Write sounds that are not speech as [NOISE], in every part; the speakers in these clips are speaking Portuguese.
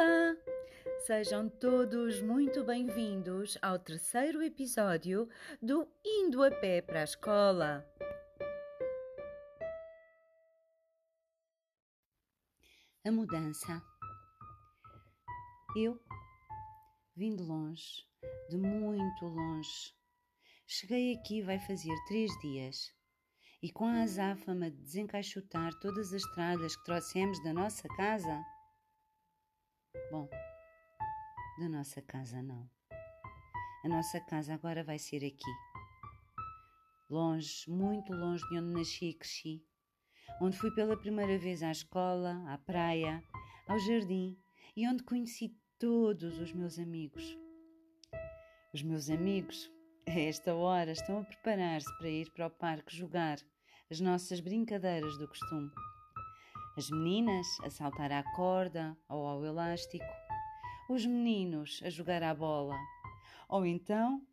Olá! Sejam todos muito bem-vindos ao terceiro episódio do Indo a Pé para a Escola. A mudança. Eu vim de longe, de muito longe. Cheguei aqui vai fazer três dias e com a azáfama de desencaixotar todas as tralhas que trouxemos da nossa casa. Bom, da nossa casa não. A nossa casa agora vai ser aqui. Longe, muito longe de onde nasci e cresci. Onde fui pela primeira vez à escola, à praia, ao jardim e onde conheci todos os meus amigos. Os meus amigos, a esta hora, estão a preparar-se para ir para o parque jogar as nossas brincadeiras do costume. As meninas a saltar à corda ou ao elástico, os meninos a jogar à bola. Ou então,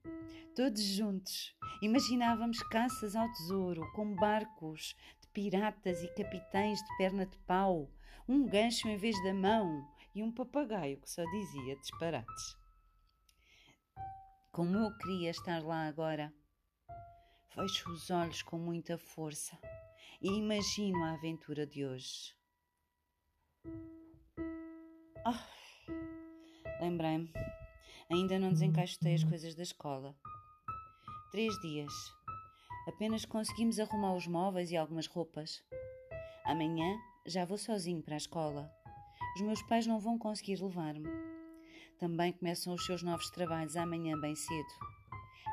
todos juntos, imaginávamos caças ao tesouro com barcos de piratas e capitães de perna de pau, um gancho em vez da mão e um papagaio que só dizia disparates. Como eu queria estar lá agora Fecho os olhos com muita força e imagino a aventura de hoje. Oh, Lembrei-me, ainda não desencaixotei as coisas da escola. Três dias. Apenas conseguimos arrumar os móveis e algumas roupas. Amanhã já vou sozinho para a escola. Os meus pais não vão conseguir levar-me. Também começam os seus novos trabalhos amanhã bem cedo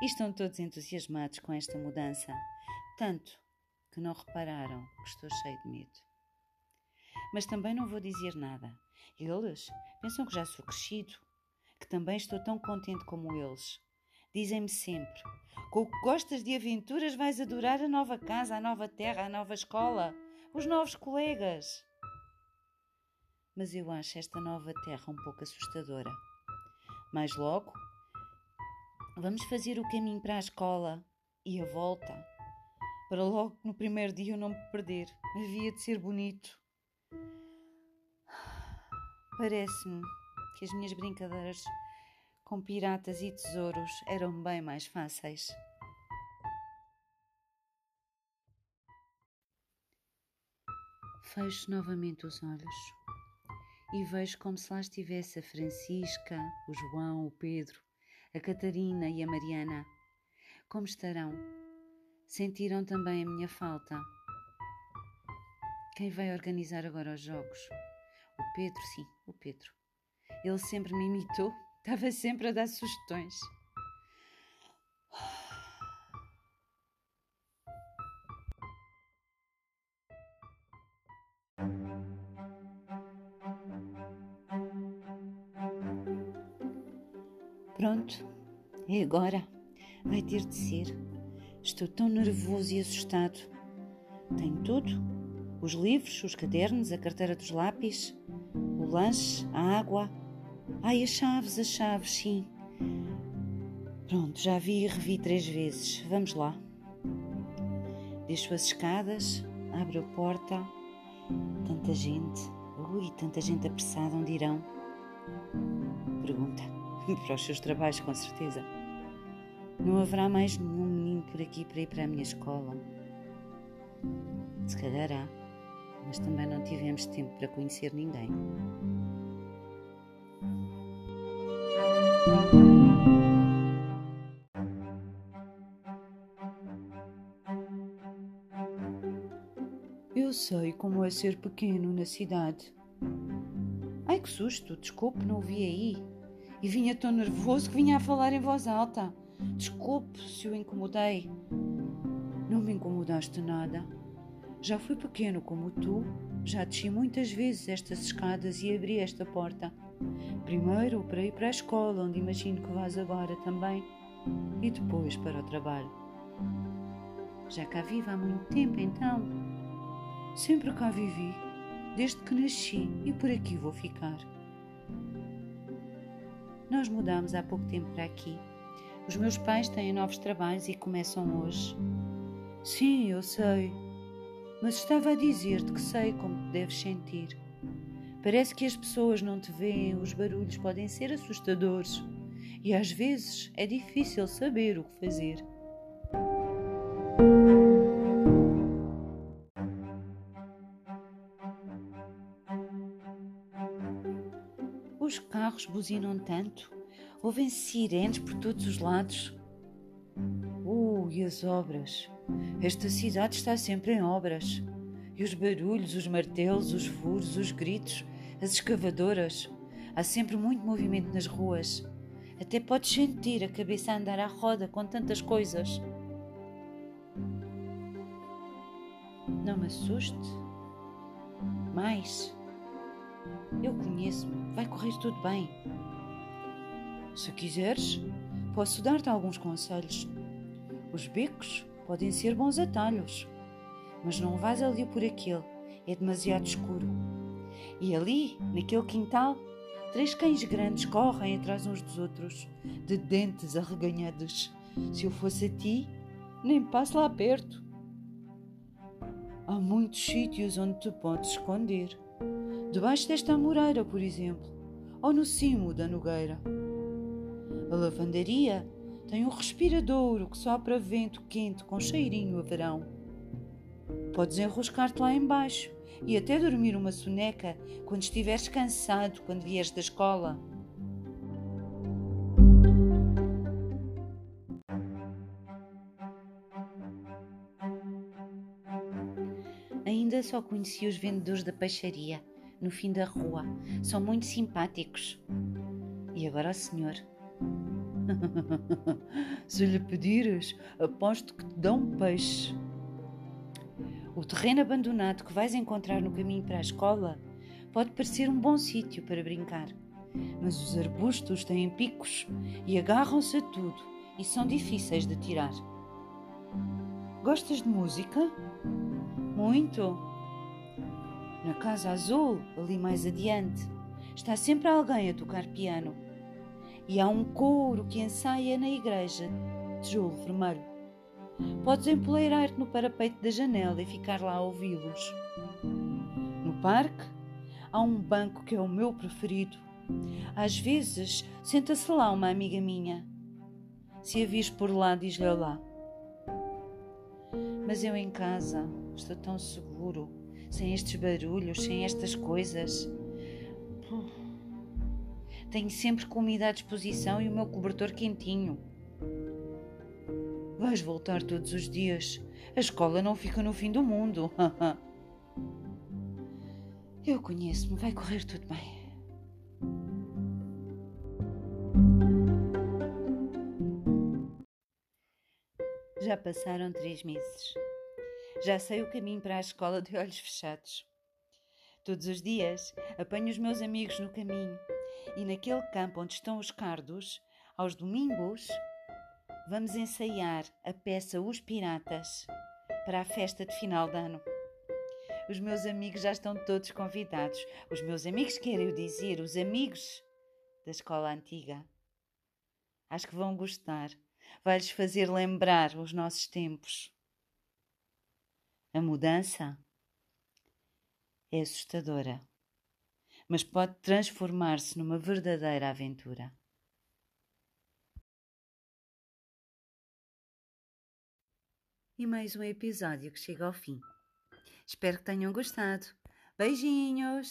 e estão todos entusiasmados com esta mudança, tanto que não repararam que estou cheio de medo. Mas também não vou dizer nada. Eles pensam que já sou crescido, que também estou tão contente como eles. Dizem-me sempre: com o que gostas de aventuras, vais adorar a nova casa, a nova terra, a nova escola, os novos colegas. Mas eu acho esta nova terra um pouco assustadora. Mais logo, Vamos fazer o caminho para a escola e a volta, para logo no primeiro dia eu não me perder. Havia de ser bonito. Parece-me que as minhas brincadeiras com piratas e tesouros eram bem mais fáceis. Fecho novamente os olhos e vejo como se lá estivesse a Francisca, o João, o Pedro a Catarina e a Mariana. Como estarão? Sentiram também a minha falta? Quem vai organizar agora os jogos? O Pedro, sim, o Pedro. Ele sempre me imitou, [LAUGHS] estava sempre a dar sugestões. Pronto, é agora. Vai ter de ser. Estou tão nervoso e assustado. Tenho tudo: os livros, os cadernos, a carteira dos lápis, o lanche, a água. Ai, as chaves, as chaves, sim. Pronto, já vi e revi três vezes. Vamos lá. Deixo as escadas, abro a porta. Tanta gente. Ui, tanta gente apressada, onde irão? Pergunta. [LAUGHS] para os seus trabalhos, com certeza. Não haverá mais nenhum menino por aqui para ir para a minha escola. Se calhar há, mas também não tivemos tempo para conhecer ninguém. Eu sei como é ser pequeno na cidade. Ai que susto, desculpe, não o vi aí e vinha tão nervoso que vinha a falar em voz alta. Desculpe se o incomodei. Não me incomodaste nada. Já fui pequeno como tu, já desci muitas vezes estas escadas e abri esta porta. Primeiro para ir para a escola, onde imagino que vás agora também, e depois para o trabalho. Já cá vivo há muito tempo então. Sempre cá vivi, desde que nasci e por aqui vou ficar. Nós mudamos há pouco tempo para aqui. Os meus pais têm novos trabalhos e começam hoje. Sim, eu sei. Mas estava a dizer-te que sei como te deves sentir. Parece que as pessoas não te veem, os barulhos podem ser assustadores e às vezes é difícil saber o que fazer. Os carros buzinam tanto, ouvem sirenes por todos os lados. E as obras? Esta cidade está sempre em obras. E os barulhos, os martelos, os furos, os gritos, as escavadoras. Há sempre muito movimento nas ruas. Até podes sentir a cabeça a andar à roda com tantas coisas. Não me assuste. Mais. Eu conheço-me, vai correr tudo bem. Se quiseres, posso dar-te alguns conselhos. Os becos podem ser bons atalhos, mas não vais ali por aquele, é demasiado escuro. E ali, naquele quintal, três cães grandes correm atrás uns dos outros, de dentes arreganhados. Se eu fosse a ti, nem passo lá perto. Há muitos sítios onde te podes esconder. Debaixo desta moreira, por exemplo, ou no cimo da nogueira. A lavandaria tem um respiradouro que sopra vento quente com cheirinho a verão. Podes enroscar-te lá embaixo e até dormir uma soneca quando estiveres cansado quando vieres da escola. Ainda só conheci os vendedores da peixaria no fim da rua. São muito simpáticos. E agora o senhor? [LAUGHS] Se lhe pedires, aposto que te dão um peixe. O terreno abandonado que vais encontrar no caminho para a escola pode parecer um bom sítio para brincar, mas os arbustos têm picos e agarram-se a tudo e são difíceis de tirar. Gostas de música? Muito! Na Casa Azul, ali mais adiante, está sempre alguém a tocar piano. E há um couro que ensaia na igreja, tijolo vermelho. Podes empoleirar-te no parapeito da janela e ficar lá a ouvi-los. No parque, há um banco que é o meu preferido. Às vezes, senta-se lá uma amiga minha. Se a vis por lá, diz-lhe lá. Mas eu em casa estou tão seguro sem estes barulhos, sem estas coisas. Tenho sempre comida à disposição e o meu cobertor quentinho. Vais voltar todos os dias. A escola não fica no fim do mundo. [LAUGHS] Eu conheço-me, vai correr tudo bem. Já passaram três meses. Já sei o caminho para a escola de olhos fechados. Todos os dias apanho os meus amigos no caminho e naquele campo onde estão os cardos, aos domingos, vamos ensaiar a peça Os Piratas para a festa de final de ano. Os meus amigos já estão todos convidados. Os meus amigos, quero dizer, os amigos da escola antiga. Acho que vão gostar. Vai-lhes fazer lembrar os nossos tempos. A mudança é assustadora, mas pode transformar-se numa verdadeira aventura. E mais um episódio que chega ao fim. Espero que tenham gostado. Beijinhos!